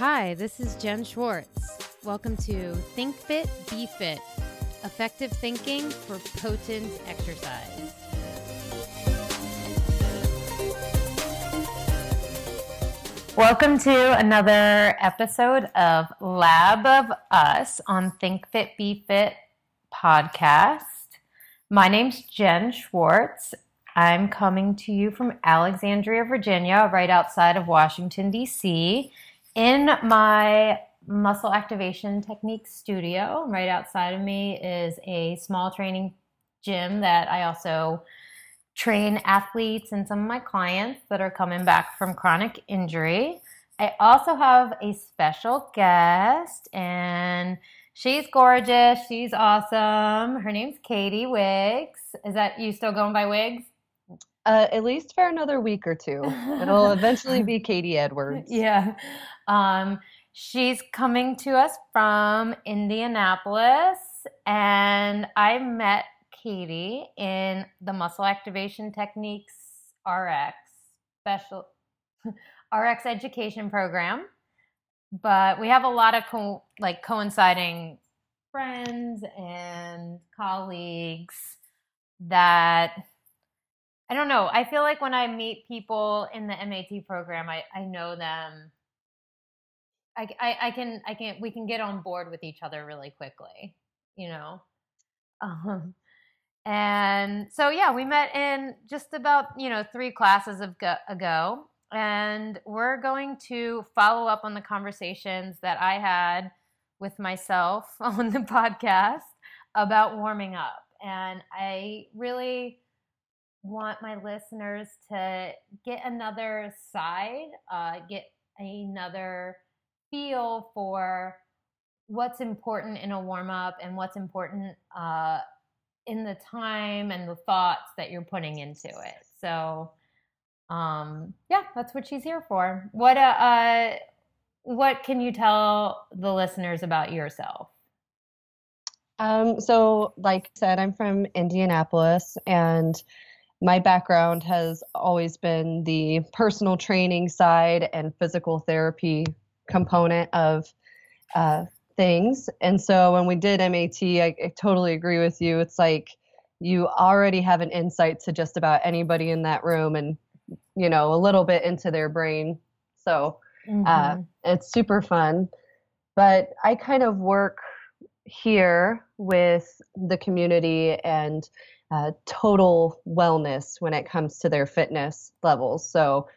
Hi, this is Jen Schwartz. Welcome to Think Fit, Be Fit Effective Thinking for Potent Exercise. Welcome to another episode of Lab of Us on Think Fit, Be Fit podcast. My name's Jen Schwartz. I'm coming to you from Alexandria, Virginia, right outside of Washington, D.C in my muscle activation technique studio, right outside of me is a small training gym that I also train athletes and some of my clients that are coming back from chronic injury. I also have a special guest, and she's gorgeous. She's awesome. Her name's Katie Wiggs. Is that you still going by Wiggs? Uh, at least for another week or two. It'll eventually be Katie Edwards. Yeah. Um, she's coming to us from Indianapolis, and I met Katie in the Muscle Activation Techniques RX special RX education program. But we have a lot of co- like coinciding friends and colleagues that I don't know. I feel like when I meet people in the MAT program, I, I know them. I, I, I can I can we can get on board with each other really quickly, you know. Um, and so yeah, we met in just about you know three classes of go, ago, and we're going to follow up on the conversations that I had with myself on the podcast about warming up, and I really want my listeners to get another side, uh, get another feel for what's important in a warm up and what's important uh, in the time and the thoughts that you're putting into it. So, um, yeah, that's what she's here for. What uh, uh, what can you tell the listeners about yourself? Um, so, like I said, I'm from Indianapolis, and my background has always been the personal training side and physical therapy component of uh, things. And so when we did MAT, I, I, totally agree with you. It's like you already have an insight to just about anybody in that room and, you know, a little bit into their brain. So uh, mm-hmm. uh, it's super fun. But I kind of work here with the community and uh, total wellness when it comes to their fitness levels. So,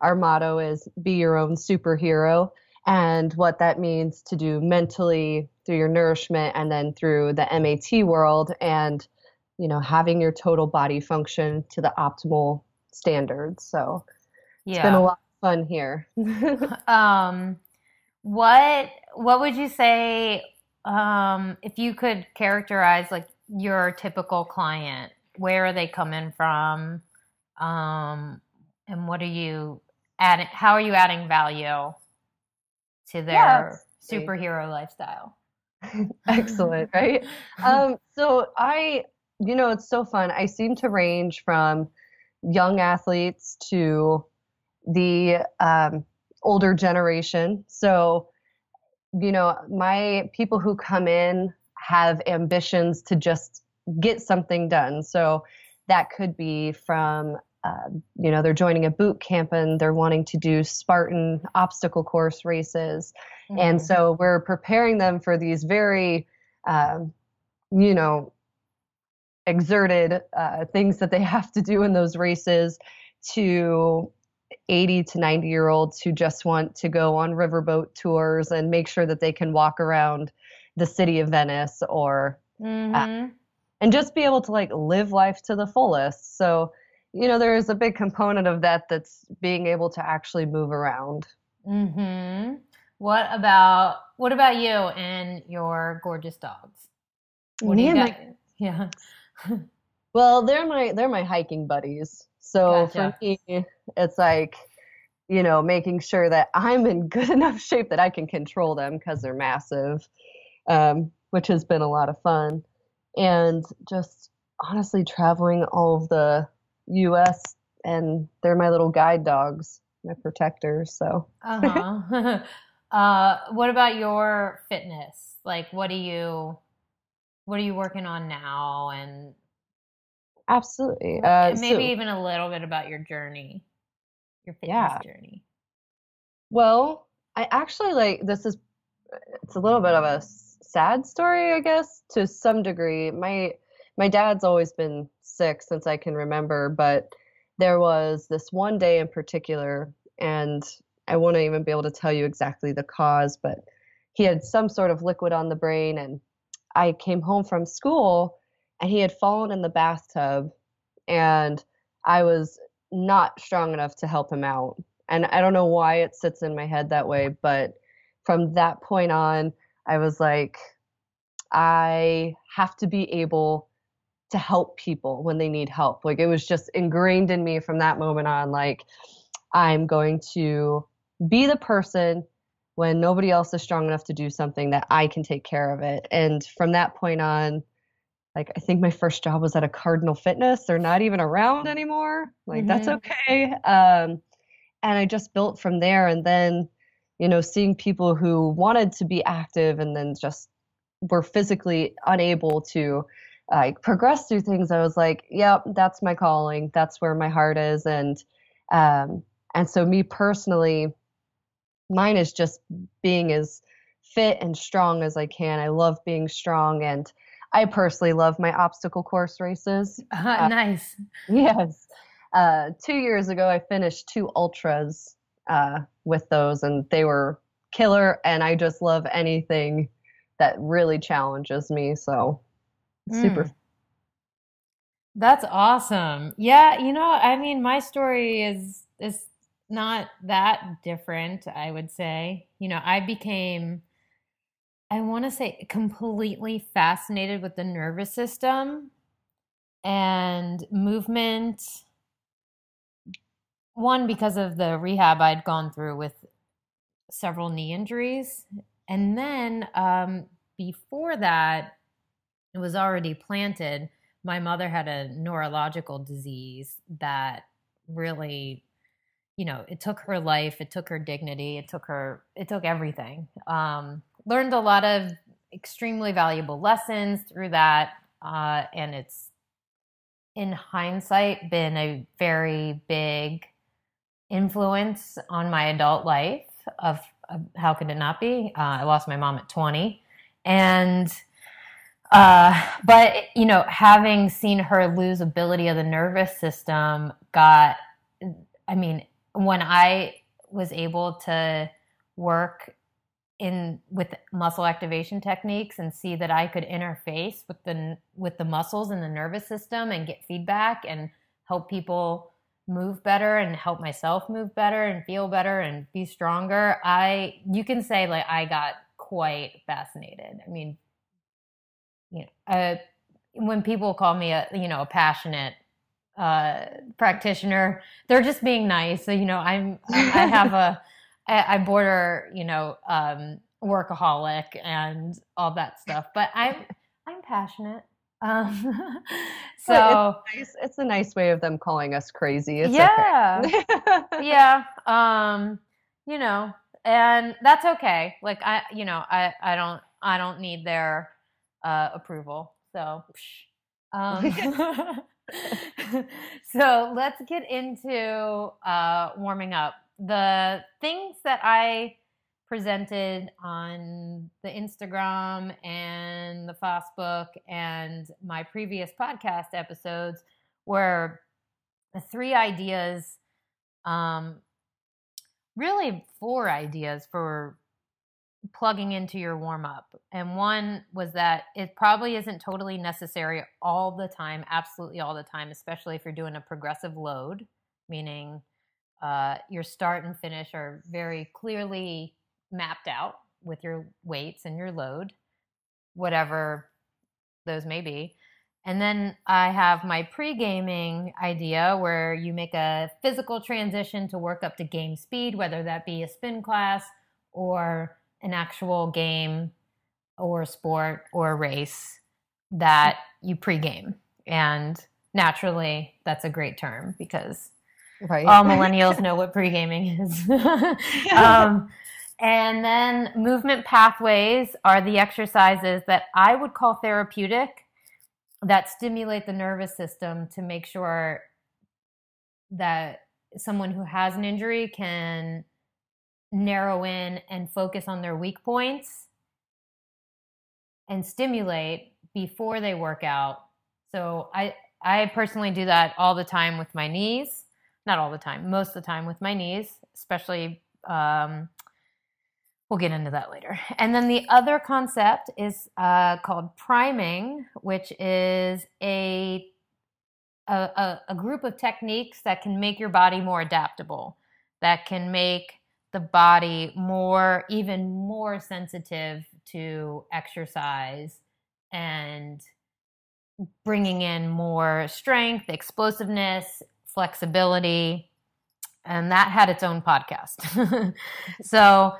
our motto is be your own superhero. And what that means to do mentally through your nourishment and then through the MAT world and, you know, having your total body function to the optimal standards. So, yeah. it's been a lot of fun here. um, what what would you say um, if you could characterize like your typical client? Where are they coming from? Um, and what are you adding? How are you adding value to their superhero lifestyle? Excellent, right? um, so I, you know, it's so fun. I seem to range from young athletes to the um, older generation. So, you know, my people who come in have ambitions to just get something done. So that could be from, uh, you know, they're joining a boot camp and they're wanting to do Spartan obstacle course races. Mm-hmm. And so we're preparing them for these very, um, you know, exerted uh, things that they have to do in those races to 80 to 90 year olds who just want to go on riverboat tours and make sure that they can walk around the city of Venice or uh, mm-hmm. and just be able to like live life to the fullest. So, you know, there is a big component of that that's being able to actually move around. Mhm. What about what about you and your gorgeous dogs? What do you got? My, yeah. well, they're my they're my hiking buddies. So gotcha. for me, it's like you know, making sure that I'm in good enough shape that I can control them because they're massive um, which has been a lot of fun. And just honestly traveling all of the U.S. and they're my little guide dogs, my protectors. So. uh-huh. Uh, what about your fitness? Like, what do you, what are you working on now? And absolutely, uh, maybe so, even a little bit about your journey, your fitness yeah. journey. Well, I actually like this is it's a little bit of a sad story, I guess, to some degree. My my dad's always been since I can remember, but there was this one day in particular, and I won't even be able to tell you exactly the cause, but he had some sort of liquid on the brain, and I came home from school, and he had fallen in the bathtub, and I was not strong enough to help him out. And I don't know why it sits in my head that way, but from that point on, I was like, I have to be able to help people when they need help. Like it was just ingrained in me from that moment on, like, I'm going to be the person when nobody else is strong enough to do something that I can take care of it. And from that point on, like I think my first job was at a Cardinal Fitness. They're not even around anymore. Like mm-hmm. that's okay. Um, and I just built from there. And then, you know, seeing people who wanted to be active and then just were physically unable to like progressed through things, I was like, yep, that's my calling. That's where my heart is. And um, and so me personally, mine is just being as fit and strong as I can. I love being strong and I personally love my obstacle course races. Uh, nice. Yes uh, two years ago, I finished two ultras uh, with those, and they were killer. And I just love anything that really challenges me. So super. Mm. That's awesome. Yeah, you know, I mean, my story is is not that different. I would say, you know, I became. I want to say completely fascinated with the nervous system and movement one because of the rehab I'd gone through with several knee injuries, and then um, before that, was already planted. My mother had a neurological disease that really, you know, it took her life, it took her dignity, it took her, it took everything. Um, learned a lot of extremely valuable lessons through that, uh, and it's in hindsight been a very big influence on my adult life of, of how could it not be? Uh, I lost my mom at 20. And, uh, but, you know, having seen her lose ability of the nervous system got, I mean, when I was able to work in with muscle activation techniques and see that I could interface with the with the muscles and the nervous system and get feedback and help people move better and help myself move better and feel better and be stronger i you can say like i got quite fascinated. I mean you know uh, when people call me a you know a passionate uh, practitioner they're just being nice so you know i'm i have a i border you know um workaholic and all that stuff but i'm i'm passionate um, so it's, nice, it's, a nice way of them calling us crazy. It's yeah, okay. yeah. Um, you know, and that's okay. Like I, you know, I, I don't, I don't need their uh, approval. So, um, so let's get into uh, warming up. The things that I presented on the Instagram and the Facebook and my previous podcast episodes were the three ideas, um, really four ideas for plugging into your warm up. And one was that it probably isn't totally necessary all the time, absolutely all the time, especially if you're doing a progressive load, meaning uh, your start and finish are very clearly mapped out with your weights and your load, whatever those may be. And then I have my pre gaming idea where you make a physical transition to work up to game speed, whether that be a spin class or an actual game or sport or race that you pregame. And naturally, that's a great term because right. all millennials know what pre gaming is. um, and then movement pathways are the exercises that I would call therapeutic that stimulate the nervous system to make sure that someone who has an injury can narrow in and focus on their weak points and stimulate before they work out. So I I personally do that all the time with my knees. Not all the time, most of the time with my knees, especially um, we'll get into that later. And then the other concept is uh, called priming, which is a, a, a group of techniques that can make your body more adaptable, that can make the body more, even more sensitive to exercise and bringing in more strength, explosiveness, flexibility. And that had its own podcast. so,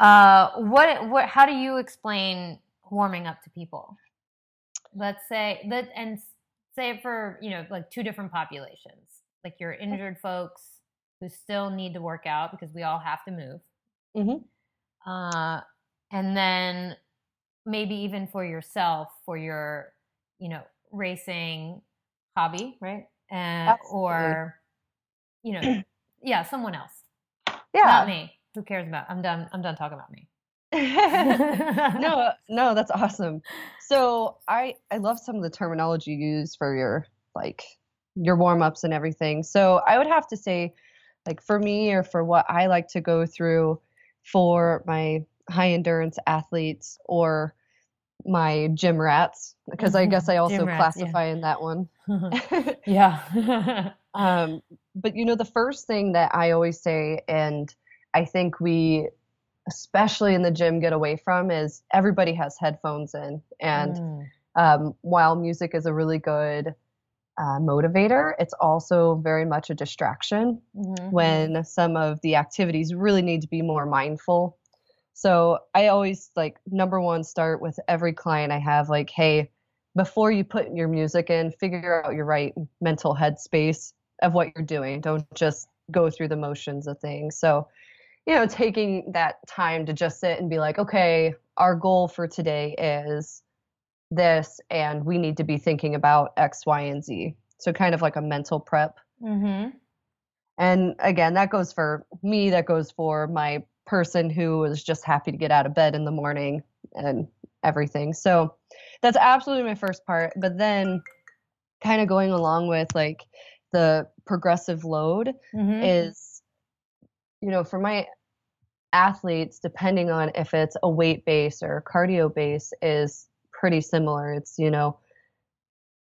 uh, what, what, how do you explain warming up to people? Let's say that, and say for, you know, like two different populations, like your injured folks who still need to work out because we all have to move. Mm-hmm. Uh, and then maybe even for yourself, for your, you know, racing hobby, right? And, or, you know, yeah, someone else. Yeah. Not me. Who cares about? I'm done. I'm done talking about me. no, no, that's awesome. So I I love some of the terminology you use for your like your warm ups and everything. So I would have to say, like for me or for what I like to go through for my high endurance athletes or my gym rats because I guess I also rats, classify yeah. in that one. yeah. um, but you know, the first thing that I always say, and I think we, especially in the gym, get away from is everybody has headphones in. And mm. um, while music is a really good uh, motivator, it's also very much a distraction mm-hmm. when some of the activities really need to be more mindful. So I always like number one start with every client I have like, hey, before you put your music in, figure out your right mental headspace of what you're doing. Don't just go through the motions of things. So you know, taking that time to just sit and be like, okay, our goal for today is this, and we need to be thinking about X, Y, and Z. So, kind of like a mental prep. Mm-hmm. And again, that goes for me, that goes for my person who is just happy to get out of bed in the morning and everything. So, that's absolutely my first part. But then, kind of going along with like the progressive load mm-hmm. is you know for my athletes, depending on if it's a weight base or cardio base, is pretty similar. It's, you know,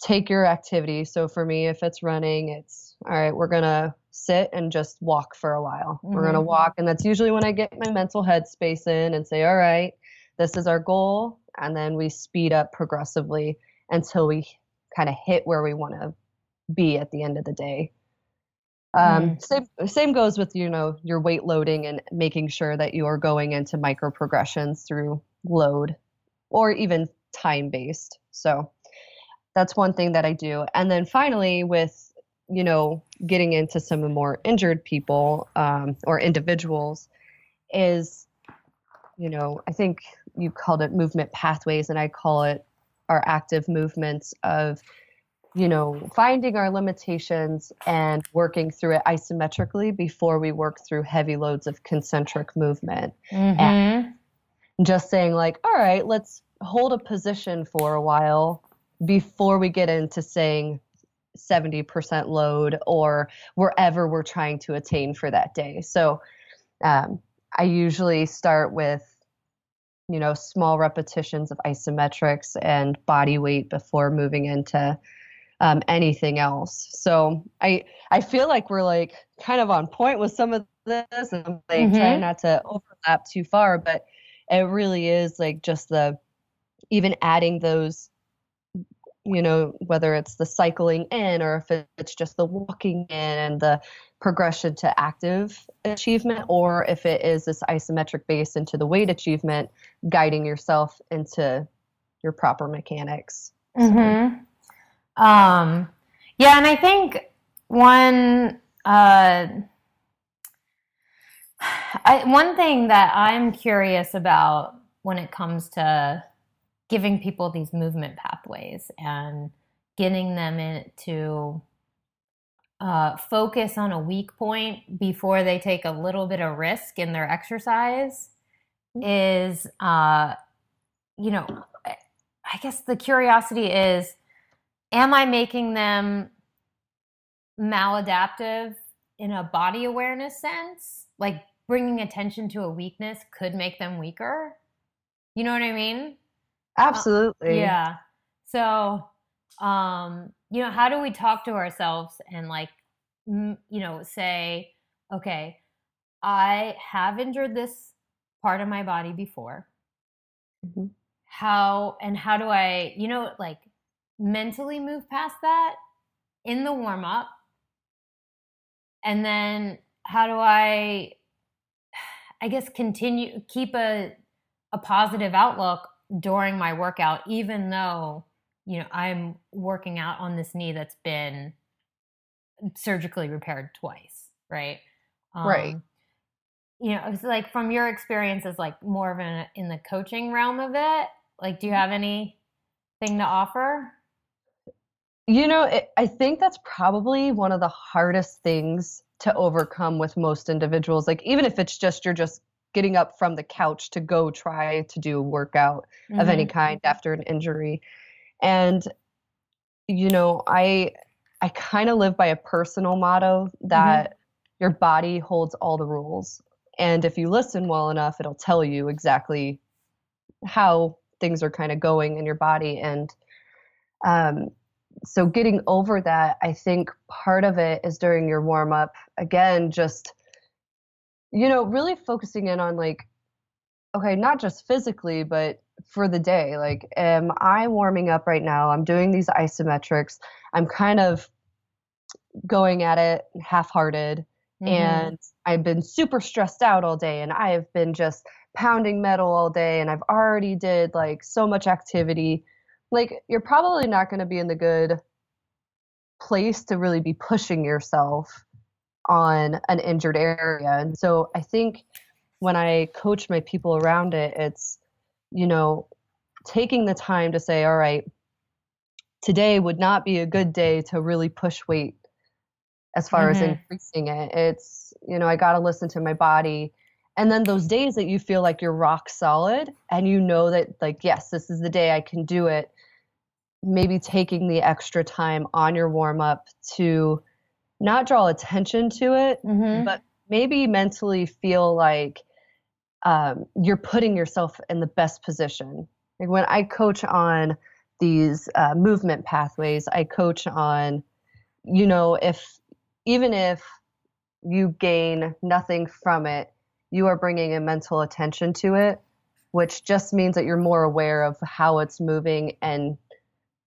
take your activity. So for me, if it's running, it's all right, we're going to sit and just walk for a while. Mm-hmm. We're going to walk. And that's usually when I get my mental headspace in and say, all right, this is our goal. And then we speed up progressively until we kind of hit where we want to be at the end of the day. Um, mm. Same same goes with you know your weight loading and making sure that you are going into micro progressions through load, or even time based. So that's one thing that I do. And then finally, with you know getting into some more injured people um, or individuals, is you know I think you called it movement pathways, and I call it our active movements of you know, finding our limitations and working through it isometrically before we work through heavy loads of concentric movement. Mm-hmm. And just saying, like, all right, let's hold a position for a while before we get into saying 70% load or wherever we're trying to attain for that day. So um, I usually start with you know small repetitions of isometrics and body weight before moving into um, anything else. So I I feel like we're like kind of on point with some of this, and I'm like mm-hmm. trying not to overlap too far, but it really is like just the even adding those you know whether it's the cycling in or if it's just the walking in and the progression to active achievement or if it is this isometric base into the weight achievement guiding yourself into your proper mechanics mm-hmm. Um, yeah, and I think one, uh, I, one thing that I'm curious about when it comes to giving people these movement pathways and getting them into uh, focus on a weak point before they take a little bit of risk in their exercise mm-hmm. is, uh, you know, I guess the curiosity is, am I making them maladaptive in a body awareness sense? Like bringing attention to a weakness could make them weaker. You know what I mean? Absolutely. Uh, yeah. So, um, you know, how do we talk to ourselves and like, you know, say, okay, I have injured this part of my body before. Mm-hmm. How and how do I, you know, like mentally move past that in the warm up? And then how do I I guess continue keep a a positive outlook during my workout, even though, you know, I'm working out on this knee that's been surgically repaired twice, right? Um, right. You know, it's like from your experience as like more of an in the coaching realm of it, like do you have anything to offer? You know, it, I think that's probably one of the hardest things to overcome with most individuals. Like even if it's just you're just getting up from the couch to go try to do a workout mm-hmm. of any mm-hmm. kind after an injury. And you know, I I kind of live by a personal motto that mm-hmm. your body holds all the rules. And if you listen well enough, it'll tell you exactly how things are kind of going in your body and um so getting over that, I think part of it is during your warm up, again, just you know, really focusing in on like, okay, not just physically, but for the day. Like, am I warming up right now? I'm doing these isometrics. I'm kind of going at it half hearted. Mm-hmm. And I've been super stressed out all day and I have been just pounding metal all day and I've already did like so much activity. Like, you're probably not going to be in the good place to really be pushing yourself on an injured area. And so I think when I coach my people around it, it's, you know, taking the time to say, all right, today would not be a good day to really push weight as far mm-hmm. as increasing it. It's, you know, I got to listen to my body. And then those days that you feel like you're rock solid and you know that, like, yes, this is the day I can do it, maybe taking the extra time on your warm up to not draw attention to it, mm-hmm. but maybe mentally feel like um, you're putting yourself in the best position. Like when I coach on these uh, movement pathways, I coach on, you know, if even if you gain nothing from it, you are bringing a mental attention to it, which just means that you're more aware of how it's moving and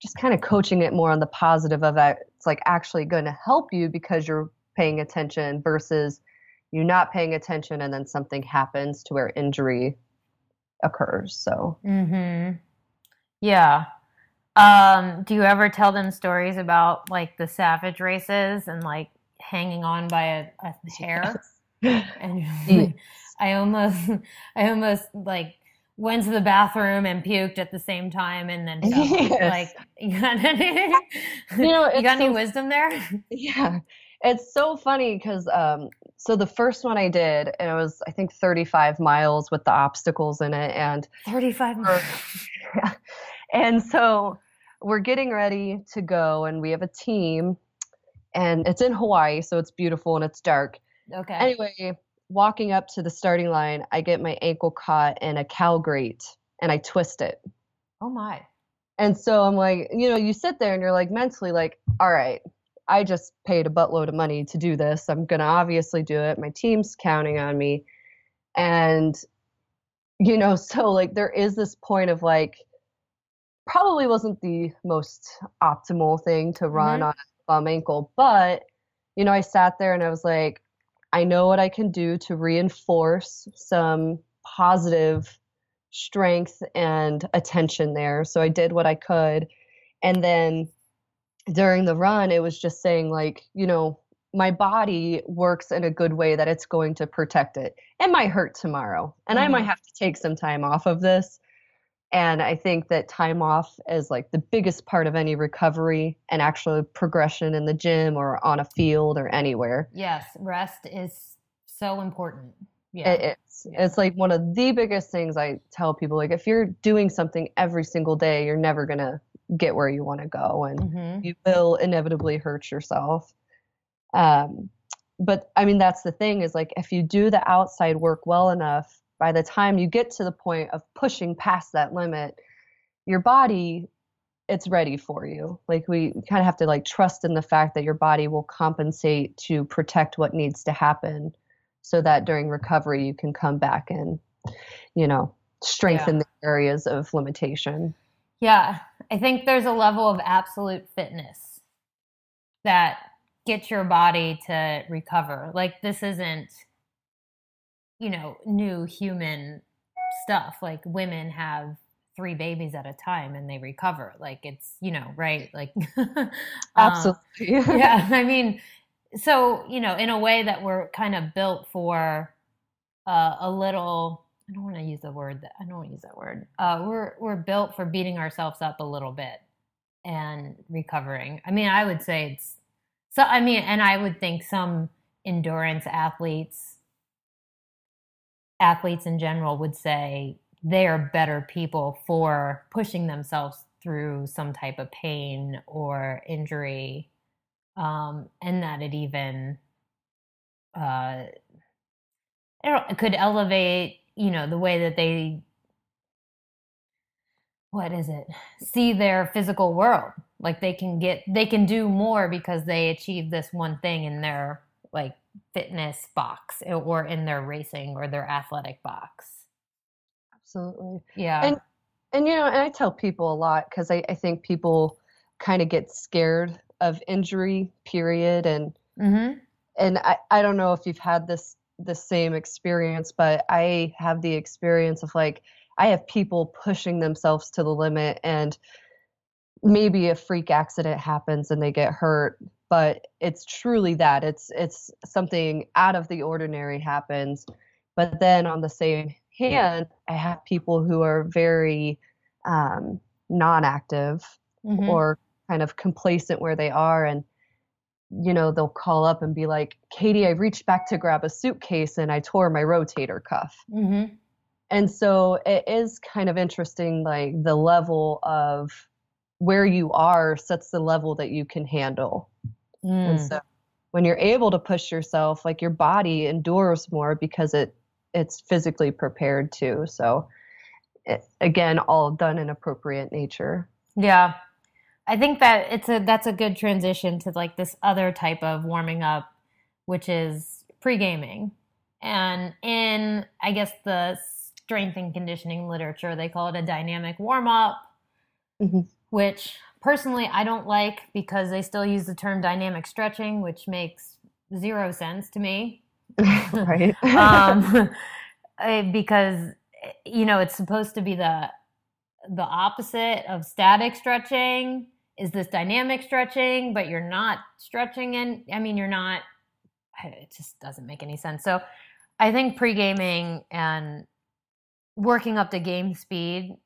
just kind of coaching it more on the positive of it. It's like actually going to help you because you're paying attention versus you're not paying attention and then something happens to where injury occurs. So, mm-hmm. yeah. Um, do you ever tell them stories about like the savage races and like hanging on by a, a hair? Yes. And I almost, I almost like went to the bathroom and puked at the same time and then yes. like you got any, you know you got so, any wisdom there? Yeah. It's so funny because um so the first one i did and it was i think 35 miles with the obstacles in it and 35 miles. Yeah. and so we're getting ready to go and we have a team and it's in hawaii so it's beautiful and it's dark. Okay. Anyway walking up to the starting line, I get my ankle caught in a cow grate and I twist it. Oh my. And so I'm like, you know, you sit there and you're like mentally like, all right, I just paid a buttload of money to do this. I'm going to obviously do it. My team's counting on me. And, you know, so like there is this point of like, probably wasn't the most optimal thing to run mm-hmm. on a bum ankle, but, you know, I sat there and I was like, I know what I can do to reinforce some positive strength and attention there. So I did what I could. And then during the run, it was just saying, like, you know, my body works in a good way that it's going to protect it. It might hurt tomorrow, and mm-hmm. I might mm-hmm. have to take some time off of this. And I think that time off is like the biggest part of any recovery and actual progression in the gym or on a field or anywhere. Yes, rest is so important. Yeah. It is. Yeah. It's like one of the biggest things I tell people. Like, if you're doing something every single day, you're never going to get where you want to go and mm-hmm. you will inevitably hurt yourself. Um, but I mean, that's the thing is like, if you do the outside work well enough, by the time you get to the point of pushing past that limit, your body it's ready for you. Like we kind of have to like trust in the fact that your body will compensate to protect what needs to happen so that during recovery you can come back and you know strengthen yeah. the areas of limitation yeah i think there's a level of absolute fitness that gets your body to recover like this isn't you know new human stuff like women have three babies at a time and they recover like it's you know right like um, absolutely. yeah i mean so you know in a way that we're kind of built for uh, a little i don't want to use the word that i don't want to use that word uh, we're we're built for beating ourselves up a little bit and recovering. I mean i would say it's so i mean and i would think some endurance athletes athletes in general would say they are better people for pushing themselves through some type of pain or injury um, and that it even uh, it could elevate, you know, the way that they what is it? See their physical world. Like they can get they can do more because they achieve this one thing in their like fitness box eh, or in their racing or their athletic box. Absolutely. Yeah. And and you know and i tell people a lot because I, I think people kind of get scared of injury period and mm-hmm. and I, I don't know if you've had this the same experience but i have the experience of like i have people pushing themselves to the limit and maybe a freak accident happens and they get hurt but it's truly that it's it's something out of the ordinary happens but then on the same hand i have people who are very um, non-active mm-hmm. or kind of complacent where they are and you know they'll call up and be like katie i reached back to grab a suitcase and i tore my rotator cuff mm-hmm. and so it is kind of interesting like the level of where you are sets the level that you can handle mm. and so when you're able to push yourself like your body endures more because it it's physically prepared to so it, again all done in appropriate nature yeah I think that it's a that's a good transition to like this other type of warming up, which is pre gaming. And in I guess the strength and conditioning literature, they call it a dynamic warm up, mm-hmm. which personally I don't like because they still use the term dynamic stretching, which makes zero sense to me. right. um, eh, because you know it's supposed to be the the opposite of static stretching is this dynamic stretching, but you're not stretching and I mean, you're not, it just doesn't make any sense. So I think pre gaming and working up to game speed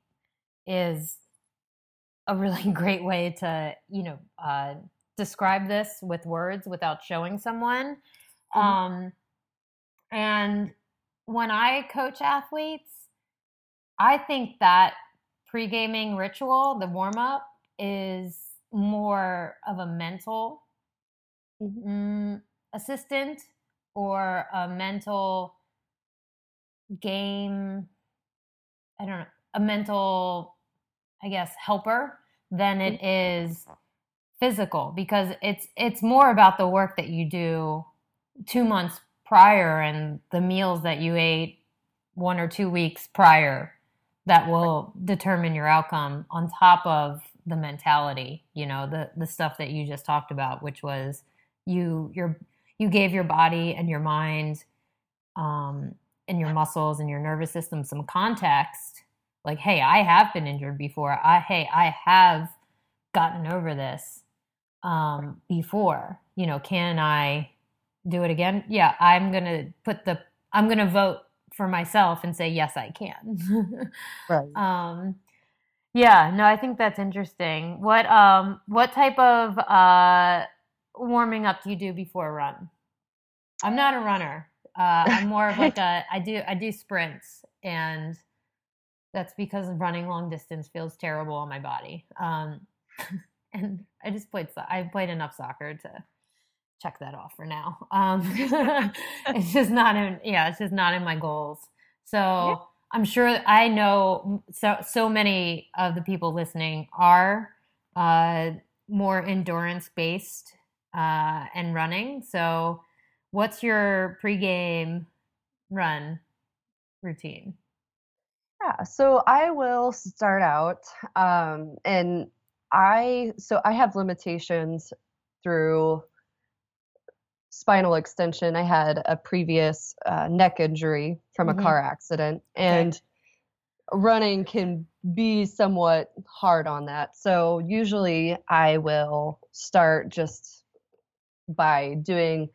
is a really great way to, you know, uh, describe this with words without showing someone. Mm-hmm. Um, and when I coach athletes, I think that pre gaming ritual, the warm up, is more of a mental mm-hmm. assistant or a mental game i don't know a mental i guess helper than it mm-hmm. physical because it's it's more about the work that you do 2 months prior and the meals that you ate one or two weeks prior that will determine your outcome on top of the mentality, you know, the the stuff that you just talked about, which was you your you gave your body and your mind um, and your muscles and your nervous system some context. Like, hey, I have been injured before. I hey, I have gotten over this um, before. You know, can I do it again, yeah, I'm gonna put the I'm gonna vote for myself and say yes, I can. right. Um, yeah, no, I think that's interesting. What um what type of uh warming up do you do before a run? I'm not a runner. Uh, I'm more of like a I do I do sprints and that's because running long distance feels terrible on my body. Um, and I just played I've played enough soccer to check that off for now. Um, it's just not in yeah, it's just not in my goals. So yeah. I'm sure I know so so many of the people listening are uh, more endurance based uh, and running. So, what's your pregame run routine? Yeah, so I will start out, um, and I so I have limitations through spinal extension. I had a previous uh, neck injury from mm-hmm. a car accident, and okay. running can be somewhat hard on that. So usually I will start just by doing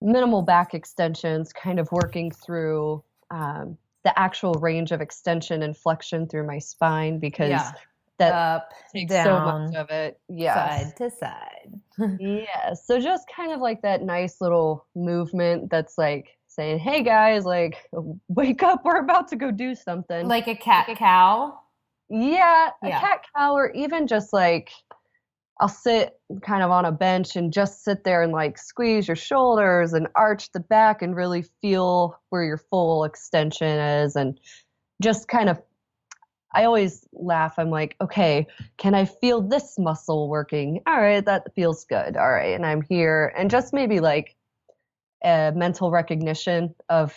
minimal back extensions, kind of working through um, the actual range of extension and flexion through my spine because yeah. that Up, takes down, so much of it. Yeah, side to side. yeah. So just kind of like that nice little movement that's like saying, "Hey guys, like wake up, we're about to go do something." Like a cat cow. Yeah, a yeah. cat cow, or even just like I'll sit kind of on a bench and just sit there and like squeeze your shoulders and arch the back and really feel where your full extension is and just kind of I always laugh. I'm like, okay, can I feel this muscle working? All right, that feels good. All right, and I'm here. And just maybe like a mental recognition of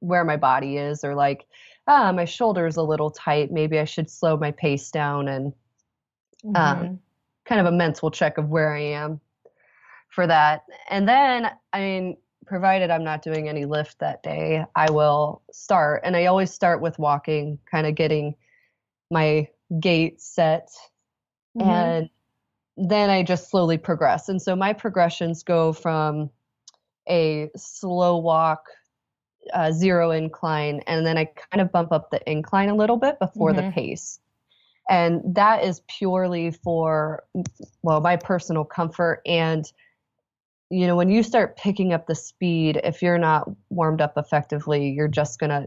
where my body is, or like, ah, my shoulder's a little tight. Maybe I should slow my pace down and mm-hmm. um, kind of a mental check of where I am for that. And then, I mean, provided I'm not doing any lift that day, I will start. And I always start with walking, kind of getting my gait set. Mm-hmm. And then I just slowly progress. And so my progressions go from a slow walk, uh, zero incline, and then I kind of bump up the incline a little bit before mm-hmm. the pace. And that is purely for, well, my personal comfort and you know, when you start picking up the speed, if you're not warmed up effectively, you're just going to.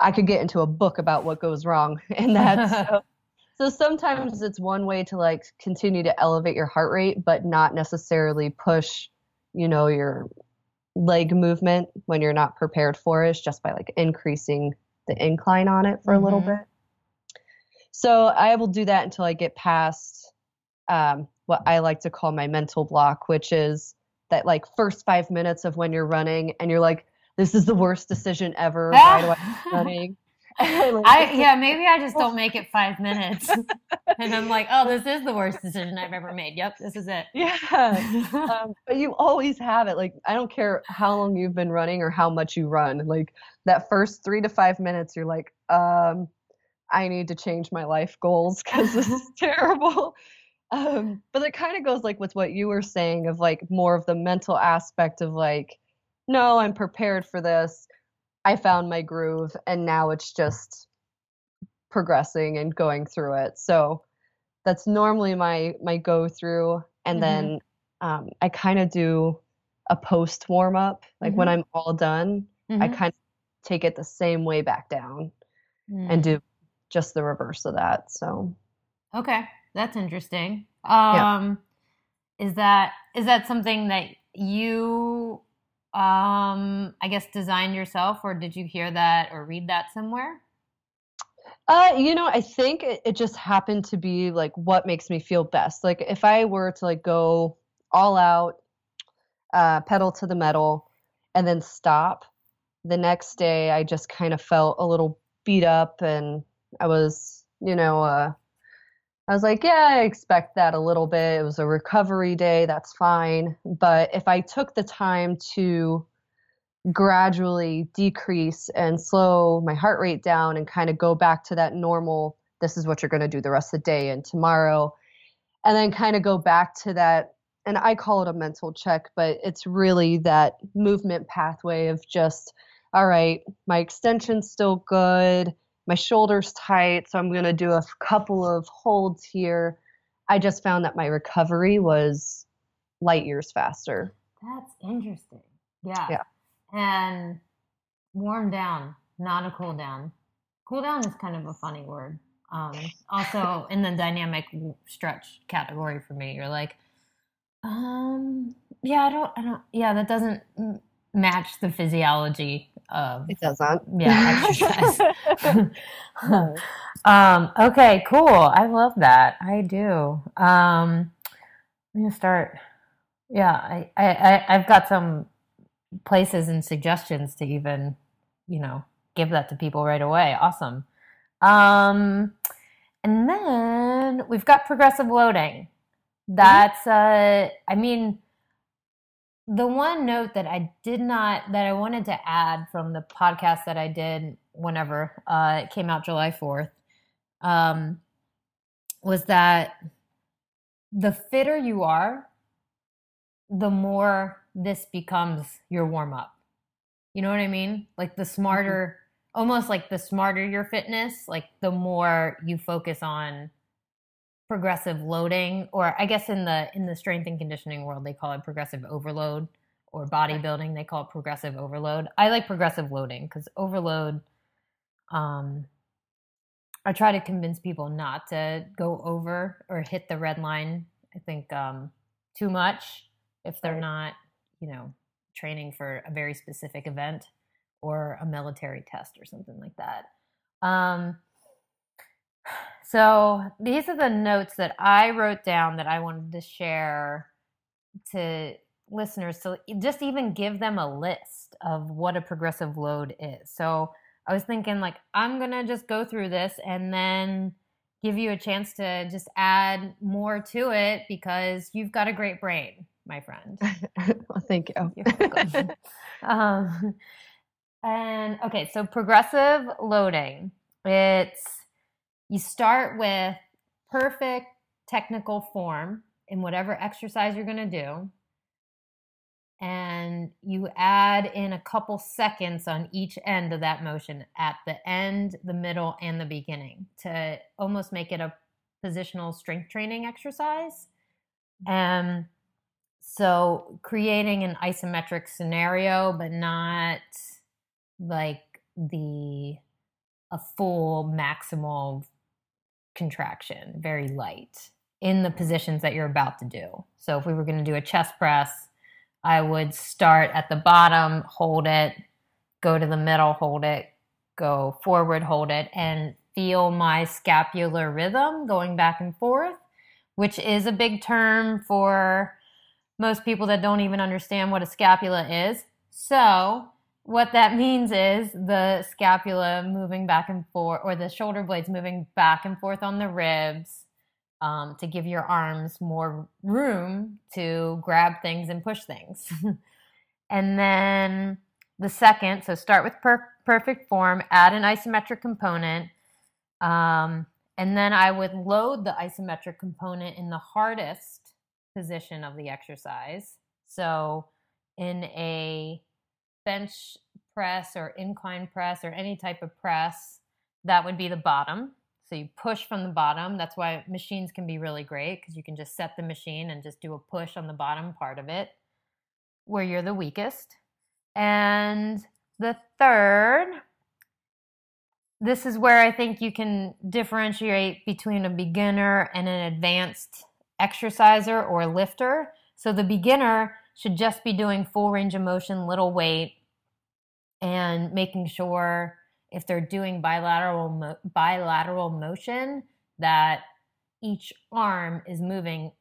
I could get into a book about what goes wrong and that. so, so sometimes it's one way to like continue to elevate your heart rate, but not necessarily push, you know, your leg movement when you're not prepared for it, just by like increasing the incline on it for mm-hmm. a little mm-hmm. bit. So I will do that until I get past um, what I like to call my mental block, which is that like first five minutes of when you're running and you're like, this is the worst decision ever. Why do I keep running? like, I yeah, maybe I just don't make it five minutes, and I'm like, oh, this is the worst decision I've ever made. Yep, this is it. Yeah, um, but you always have it. Like I don't care how long you've been running or how much you run. Like that first three to five minutes, you're like, um, I need to change my life goals because this is terrible. Um, but it kind of goes like with what you were saying of like more of the mental aspect of like, no, I'm prepared for this. I found my groove, and now it's just progressing and going through it. So that's normally my my go through, and mm-hmm. then um, I kind of do a post warm up. Like mm-hmm. when I'm all done, mm-hmm. I kind of take it the same way back down and mm. do just the reverse of that. So okay. That's interesting. Um, yeah. Is that is that something that you, um, I guess, designed yourself, or did you hear that or read that somewhere? Uh, you know, I think it, it just happened to be like what makes me feel best. Like if I were to like go all out, uh, pedal to the metal, and then stop, the next day I just kind of felt a little beat up and I was, you know, uh, I was like, yeah, I expect that a little bit. It was a recovery day, that's fine. But if I took the time to gradually decrease and slow my heart rate down and kind of go back to that normal, this is what you're going to do the rest of the day and tomorrow, and then kind of go back to that and I call it a mental check, but it's really that movement pathway of just, all right, my extension's still good, my shoulder's tight, so I'm going to do a couple of holds here. I just found that my recovery was light years faster. That's interesting. Yeah. Yeah. And warm down, not a cool down. Cool down is kind of a funny word. Um, also, in the dynamic stretch category for me, you're like, um, yeah, I don't, I don't, yeah, that doesn't match the physiology of It doesn't. yeah exercise. um, okay, cool. I love that. I do. Um, I'm gonna start. Yeah, I, I, I, I've got some places and suggestions to even, you know, give that to people right away. Awesome. Um, and then we've got progressive loading. That's, uh, I mean, the one note that I did not, that I wanted to add from the podcast that I did whenever uh, it came out July 4th, um, was that the fitter you are, the more this becomes your warm up. You know what I mean? Like the smarter, almost like the smarter your fitness, like the more you focus on progressive loading or I guess in the in the strength and conditioning world they call it progressive overload or bodybuilding they call it progressive overload. I like progressive loading cuz overload um I try to convince people not to go over or hit the red line. I think um too much if they're not, you know, training for a very specific event or a military test or something like that. Um, so these are the notes that I wrote down that I wanted to share to listeners to just even give them a list of what a progressive load is. So I was thinking like I'm going to just go through this and then give you a chance to just add more to it because you've got a great brain, my friend. well, thank you. Um, and okay, so progressive loading. It's you start with perfect technical form in whatever exercise you're going to do. And you add in a couple seconds on each end of that motion at the end, the middle, and the beginning to almost make it a positional strength training exercise. And so creating an isometric scenario, but not like the a full maximal contraction, very light in the positions that you're about to do. So if we were going to do a chest press, I would start at the bottom, hold it, go to the middle, hold it, go forward, hold it, and feel my scapular rhythm going back and forth, which is a big term for most people that don't even understand what a scapula is. So, what that means is the scapula moving back and forth, or the shoulder blades moving back and forth on the ribs um, to give your arms more room to grab things and push things. and then the second, so start with per- perfect form, add an isometric component. Um, and then I would load the isometric component in the hardest position of the exercise. So in a bench press or incline press or any type of press, that would be the bottom. So you push from the bottom. That's why machines can be really great because you can just set the machine and just do a push on the bottom part of it where you're the weakest. And the third, this is where I think you can differentiate between a beginner and an advanced exerciser or lifter. So the beginner should just be doing full range of motion, little weight, and making sure if they're doing bilateral mo- bilateral motion that each arm is moving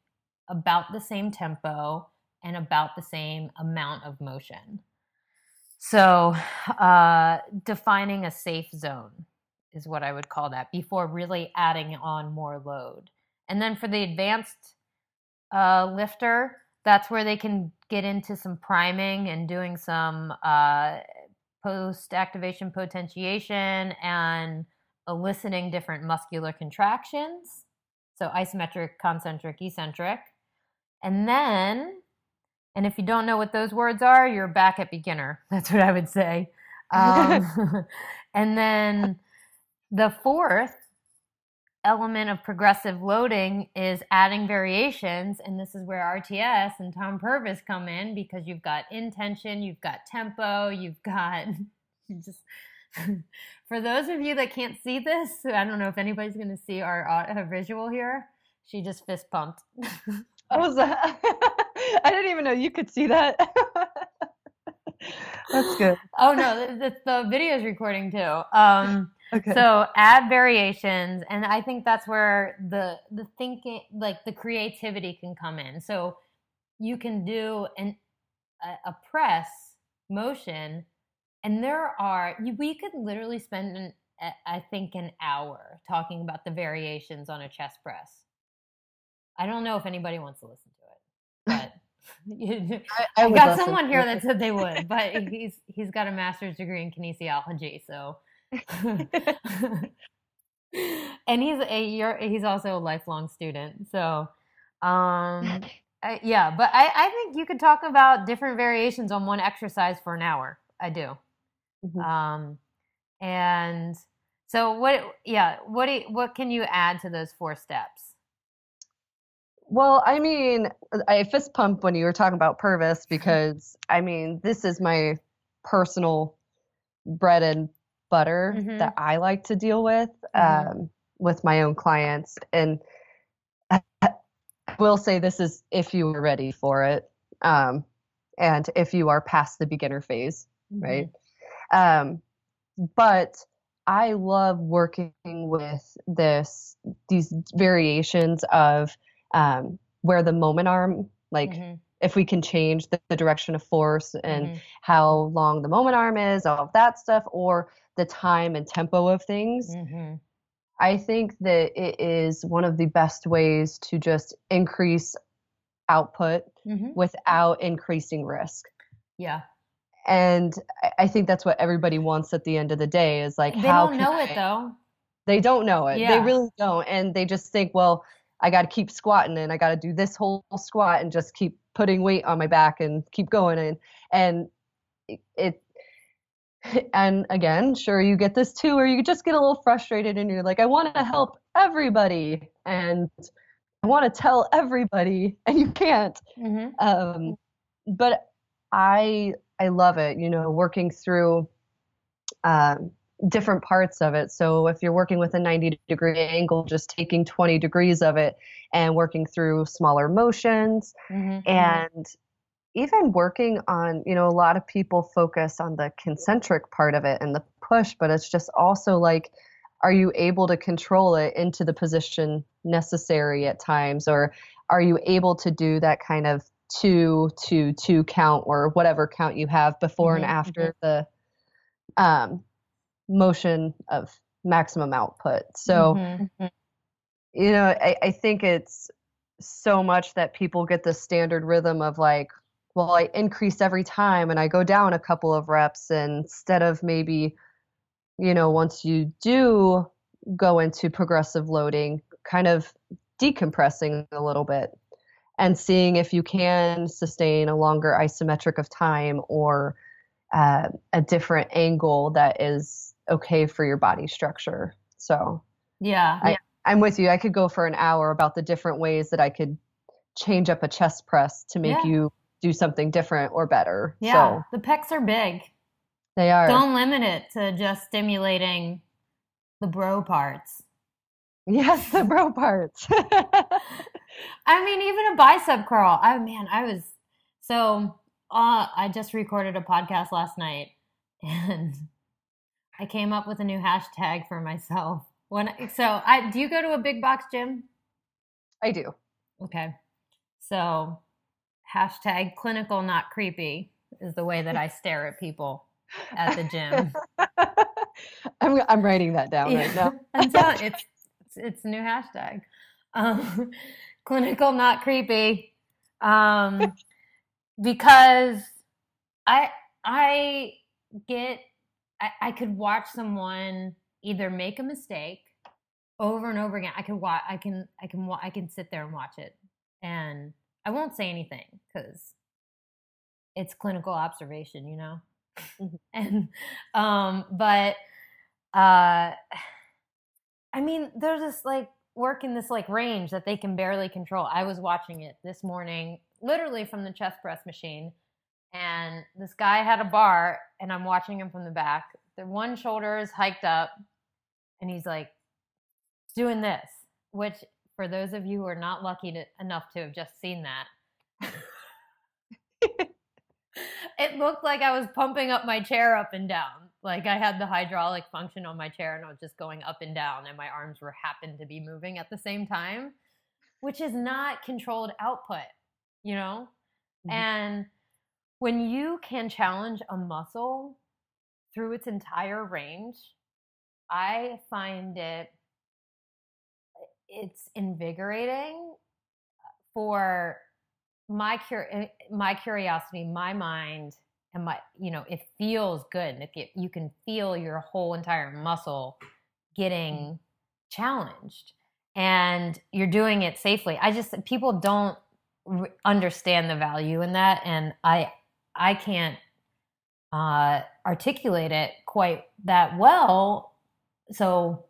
about the same tempo and about the same amount of motion. So, uh, defining a safe zone is what I would call that before really adding on more load. And then for the advanced uh, lifter, that's where they can get into some priming and doing some uh, post activation potentiation and eliciting different muscular contractions. So, isometric, concentric, eccentric. And then, and if you don't know what those words are, you're back at beginner. That's what I would say. Um, and then the fourth element of progressive loading is adding variations. And this is where RTS and Tom Purvis come in because you've got intention, you've got tempo, you've got just. For those of you that can't see this, I don't know if anybody's going to see our, our visual here. She just fist pumped. I was, I didn't even know you could see that. That's good. Oh no, the, the, video is recording too. Um, okay. So add variations, and I think that's where the the thinking, like the creativity, can come in. So you can do an a, a press motion, and there are we could literally spend an I think an hour talking about the variations on a chest press. I don't know if anybody wants to listen to it, but. I, I, I got someone here that said they would, but he's he's got a master's degree in kinesiology, so and he's a year he's also a lifelong student. So um I, yeah, but I, I think you could talk about different variations on one exercise for an hour. I do. Mm-hmm. Um and so what yeah, what do you, what can you add to those four steps? Well, I mean, I fist pump when you were talking about Purvis because I mean, this is my personal bread and butter mm-hmm. that I like to deal with mm-hmm. um, with my own clients, and I will say this is if you are ready for it, um, and if you are past the beginner phase, mm-hmm. right? Um, but I love working with this these variations of um, where the moment arm, like mm-hmm. If we can change the, the direction of force and mm-hmm. how long the moment arm is, all of that stuff, or the time and tempo of things. Mm-hmm. I think that it is one of the best ways to just increase output mm-hmm. without increasing risk. Yeah. And I think that's what everybody wants at the end of the day is like, they how don't know I, it though. They don't know it. Yeah. They really don't. And they just think, well, I got to keep squatting and I got to do this whole squat and just keep putting weight on my back and keep going and and it and again, sure you get this too or you just get a little frustrated and you're like I want to help everybody and I want to tell everybody and you can't. Mm-hmm. Um, but I I love it, you know, working through um, different parts of it. So if you're working with a 90 degree angle, just taking 20 degrees of it and working through smaller motions mm-hmm. and even working on, you know, a lot of people focus on the concentric part of it and the push, but it's just also like, are you able to control it into the position necessary at times? Or are you able to do that kind of two, two, two count or whatever count you have before mm-hmm. and after mm-hmm. the um, motion of maximum output. So, mm-hmm. mm-hmm. you know, I, I think it's so much that people get the standard rhythm of like, well, I increase every time and I go down a couple of reps instead of maybe, you know, once you do go into progressive loading, kind of decompressing a little bit and seeing if you can sustain a longer isometric of time or uh, a different angle that is okay for your body structure. So yeah, I, I'm with you. I could go for an hour about the different ways that I could change up a chest press to make yeah. you do something different or better. Yeah, so, the pecs are big. They are. Don't limit it to just stimulating the bro parts. Yes, the bro parts. I mean, even a bicep curl. Oh man, I was so. Uh, I just recorded a podcast last night, and I came up with a new hashtag for myself. When so I do you go to a big box gym? I do. Okay. So hashtag clinical not creepy is the way that I stare at people at the gym. I'm I'm writing that down yeah. right now. I'm telling it's, it's it's a new hashtag. Um, clinical not creepy. Um, because I I get I, I could watch someone either make a mistake over and over again. I can watch. I can. I can. I can sit there and watch it, and I won't say anything because it's clinical observation, you know. Mhm. and um, but uh, I mean, they're just like working this like range that they can barely control. I was watching it this morning, literally from the chest press machine, and this guy had a bar, and I'm watching him from the back. The one shoulder is hiked up, and he's like doing this, which for those of you who are not lucky to, enough to have just seen that. it looked like I was pumping up my chair up and down. Like I had the hydraulic function on my chair and I was just going up and down, and my arms were happened to be moving at the same time, which is not controlled output, you know? Mhm. And when you can challenge a muscle through its entire range, I find it it's invigorating for my cur- eh, my curiosity, my mind, and my you know it feels good. And if you, you can feel your whole entire muscle getting challenged, and you're doing it safely, I just people don't understand the value in that, and I I can't uh, articulate it quite that well. So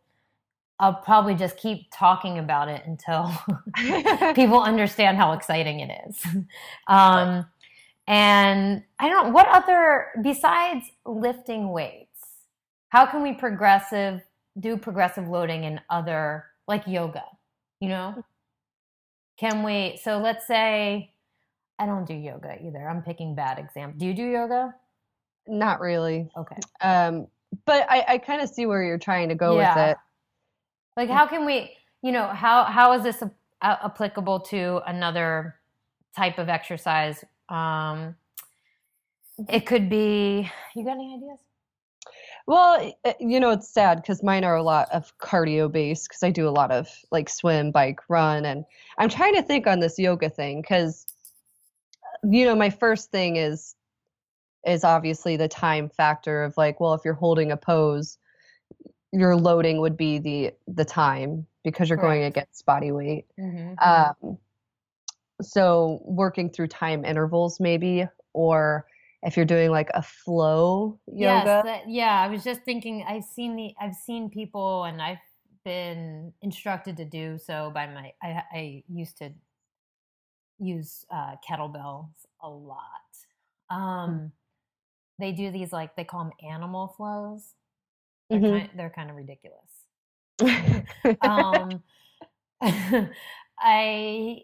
I'll probably just keep talking about it until people understand how exciting it is. Um, and I don't know what other besides lifting weights. How can we progressive do progressive loading in other like yoga? You know, can we? So let's say I don't do yoga either. I'm picking bad example. Do you do yoga? Not really. Okay. Um, but I, I kind of see where you're trying to go Yeah. with it. Like, how can we, you know, how how is this a, a- applicable to another type of exercise? Um, it could be. You got any ideas? Well, uh, you know, it's sad because mine are a lot of cardio based because I do a lot of like swim, bike, run. And I'm trying to think on this yoga thing because, you know, my first thing is is obviously the time factor of like, well, if you're holding a pose, your loading would be the the time because you're going against body weight. Mm-hmm. Um, so working through time intervals maybe, or if you're doing like a flow yoga. Yes, that, yeah. I was just thinking. I've seen the. I've seen people, and I've been instructed to do so by my. I, I used to use uh, kettlebells a lot. Um, They do these like they call them animal flows. They're, Mhm. kind, they're kind of ridiculous. um i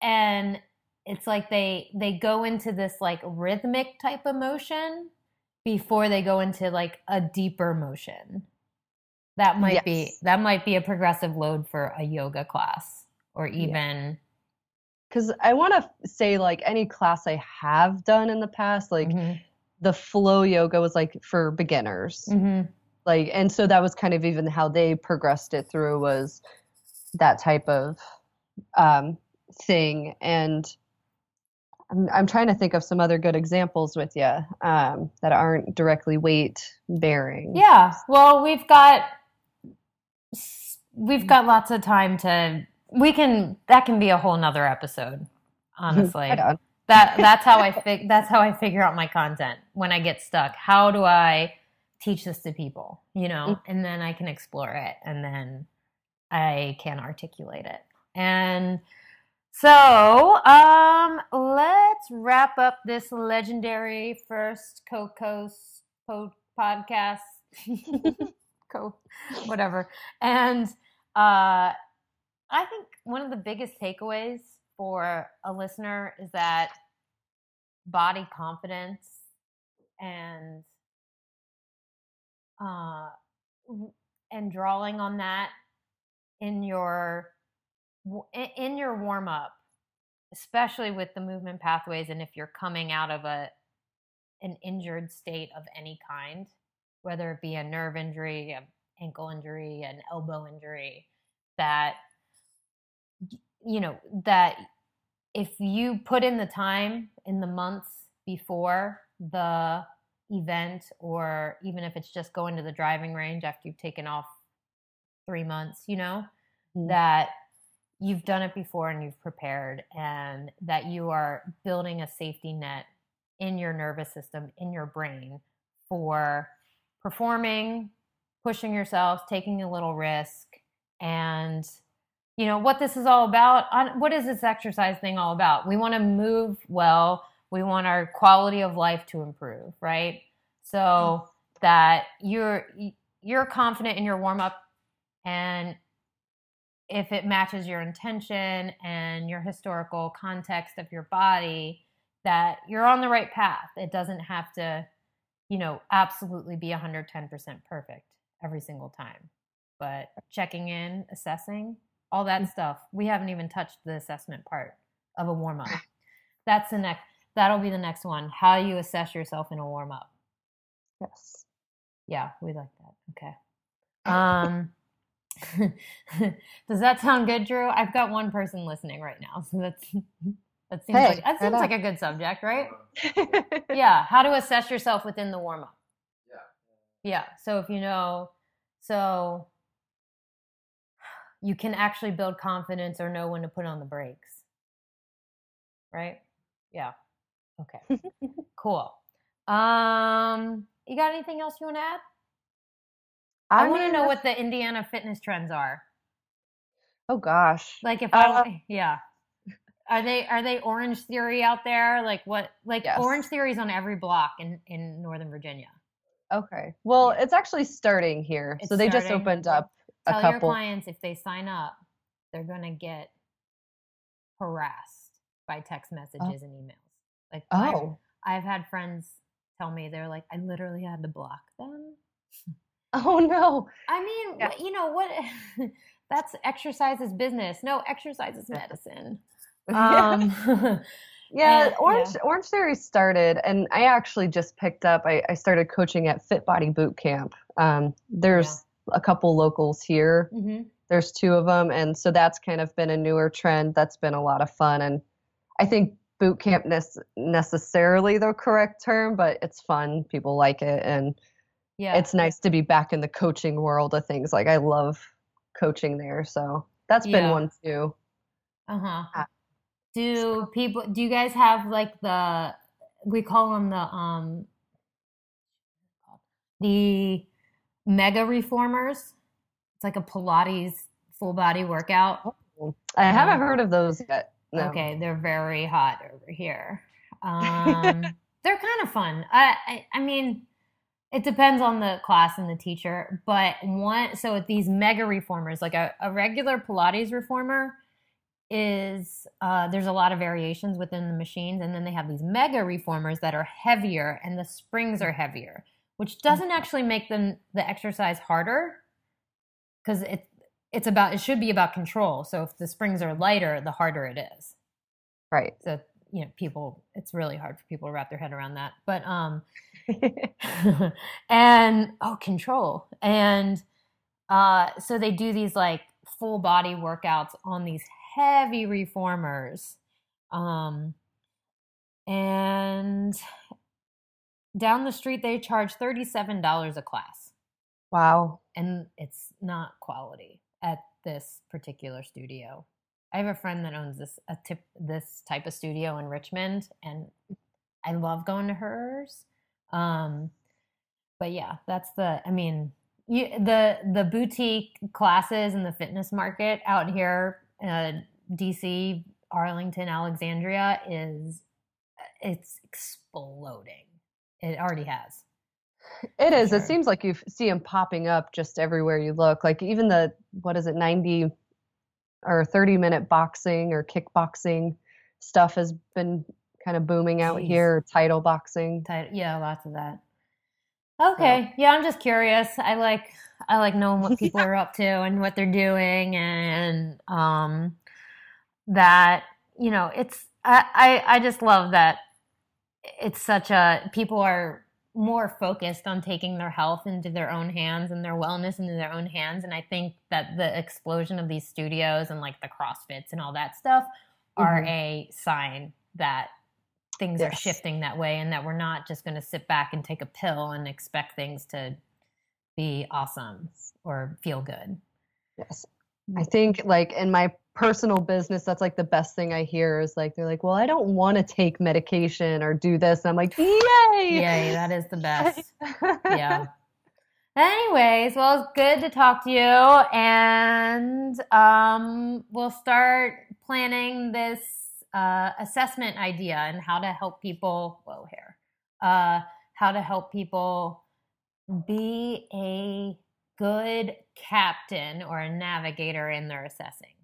and it's like they they go into this like rhythmic type of motion before they go into like a deeper motion that might be that might be a progressive load for a yoga class or even because I want to say like any class I have done in the past, like Mhm, the flow yoga was like for beginners, mhm. like, and so that was kind of even how they progressed it through was that type of um, thing. And I'm I'm trying to think of some other good examples with you um, that aren't directly weight bearing. yeah well we've got we've got lots of time to we can that can be a whole nother episode honestly that that's how I fig- that's how I figure out my content when I get stuck. How do I teach this to people? You know, and then I can explore it, and then I can articulate it. And so, um, let's wrap up this legendary first Coco's po- podcast. Co, whatever. And uh, I think one of the biggest takeaways for a listener is that body confidence and uh, and drawing on that in your in your warm up, especially with the movement pathways, and if you're coming out of a an injured state of any kind, whether it be a nerve injury, an ankle injury, an elbow injury, that you know that if you put in the time in the months before the event or even if it's just going to the driving range after you've taken off 3 months you know Mm. that you've done it before and you've prepared and that you are building a safety net in your nervous system in your brain for performing pushing yourself taking a little risk and you know what this is all about on what is this exercise thing all about? We want to move well. We want our quality of life to improve right? So that you're you're confident in your warm up and if it matches your intention and your historical context of your body that you're on the right path. It doesn't have to you know absolutely be 110% perfect every single time. But checking in assessing all that stuff we haven't even touched the assessment part of a warm up that's the next that'll be the next one how you assess yourself in a warm up yes yeah we like that okay um Does that sound good, Drew? I've got one person listening right now, so that's that seems hey, like that seems like a good subject, right? yeah. How to assess yourself within the warm up. Yeah. Yeah. So if you know, so you can actually build confidence or know when to put on the brakes. Right? Yeah. Okay. cool. Um, you got anything else you want to add? I, I want to know what the Indiana fitness trends are. Oh gosh. Like if I uh, yeah. Are they are they Orange Theory out there? Like what like yes. Orange Theory's on every block in in Northern Virginia. Okay. Well, yeah. it's actually starting here. It's so they starting. just opened up Tell couple. your clients if they sign up, they're going to get harassed by text oh. messages oh. and emails. Like oh. I've, I've had friends tell me they're like I literally had to block them Oh no. I mean, yeah. you know what? That's exercise is business. No, exercise is medicine. Um, yeah, and, Orange yeah. Orange Theory started, and I actually just picked up. I, I started coaching at Fit Body Boot Camp. Um, there's. A couple locals here. Mm-hmm. There's two of them, and so that's kind of been a newer trend. That's been a lot of fun, and I think boot camp ne- necessarily the correct term, but it's fun. People like it, and yeah it's nice to be back in the coaching world of things like i love coaching there so that's been yeah. one too uh-huh uh, do people do you guys have like the we call them the um the mega reformers. It's like a pilates full body workout. I haven't um, heard of those yet no. okay they're very hot over here. Um they're kind of fun. I, I i mean it depends on the class and the teacher, but one so with these mega reformers, like a, a regular Pilates reformer is uh, there's a lot of variations within the machines, and then they have these mega reformers that are heavier and the springs are heavier, which doesn't actually make them the exercise harder because it it's about it should be about control. So if the springs are lighter, the harder it is. Right. So you know, people it's really hard for people to wrap their head around that. But um and oh, control. And uh, so they do these like full body workouts on these heavy reformers. Um, and down the street, they charge $37 a class. Wow. And it's not quality at this particular studio. I have a friend that owns this a tip this type of studio in Richmond and I love going to hers um, but yeah, that's the. I mean, you, the the boutique classes in the fitness market out here, uh, DC, Arlington, Alexandria is it's exploding. It already has. It is. Sure. It seems like you see them popping up just everywhere you look. Like even the what is it, ninety or thirty minute boxing or kickboxing stuff has been kind of booming out Jeez. here. Title boxing. Title, yeah, lots of that. Okay, yeah, I'm just curious. I like I like knowing what people are up to and what they're doing, and um, that you know, it's I, I I just love that it's such a people are more focused on taking their health into their own hands and their wellness into their own hands. And I think that the explosion of these studios and like the CrossFits and all that stuff are mm-hmm. a sign that things yes. are shifting that way and that we're not just going to sit back and take a pill and expect things to be awesome or feel good. Yes. I think like in my personal business, that's like the best thing I hear is like they're like, well, I don't want to take medication or do this. And I'm like, yay! Yay, that is the best. yeah. Anyways, well, it's good to talk to you, and um, we'll start planning this uh, assessment idea and how to help people. Whoa, here, uh, how to help people be a good captain or a navigator in their assessing.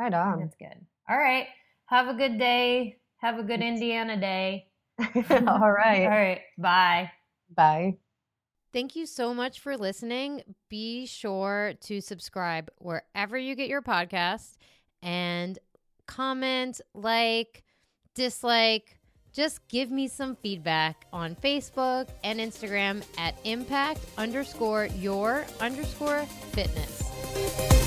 Right on. That's good. All right. Have a good day. Have a good Indiana day. All right. All right. Bye. Bye. Thank you so much for listening. Be sure to subscribe wherever you get your podcast and comment, like, dislike. Just give me some feedback on Facebook and Instagram at impact underscore your underscore fitness.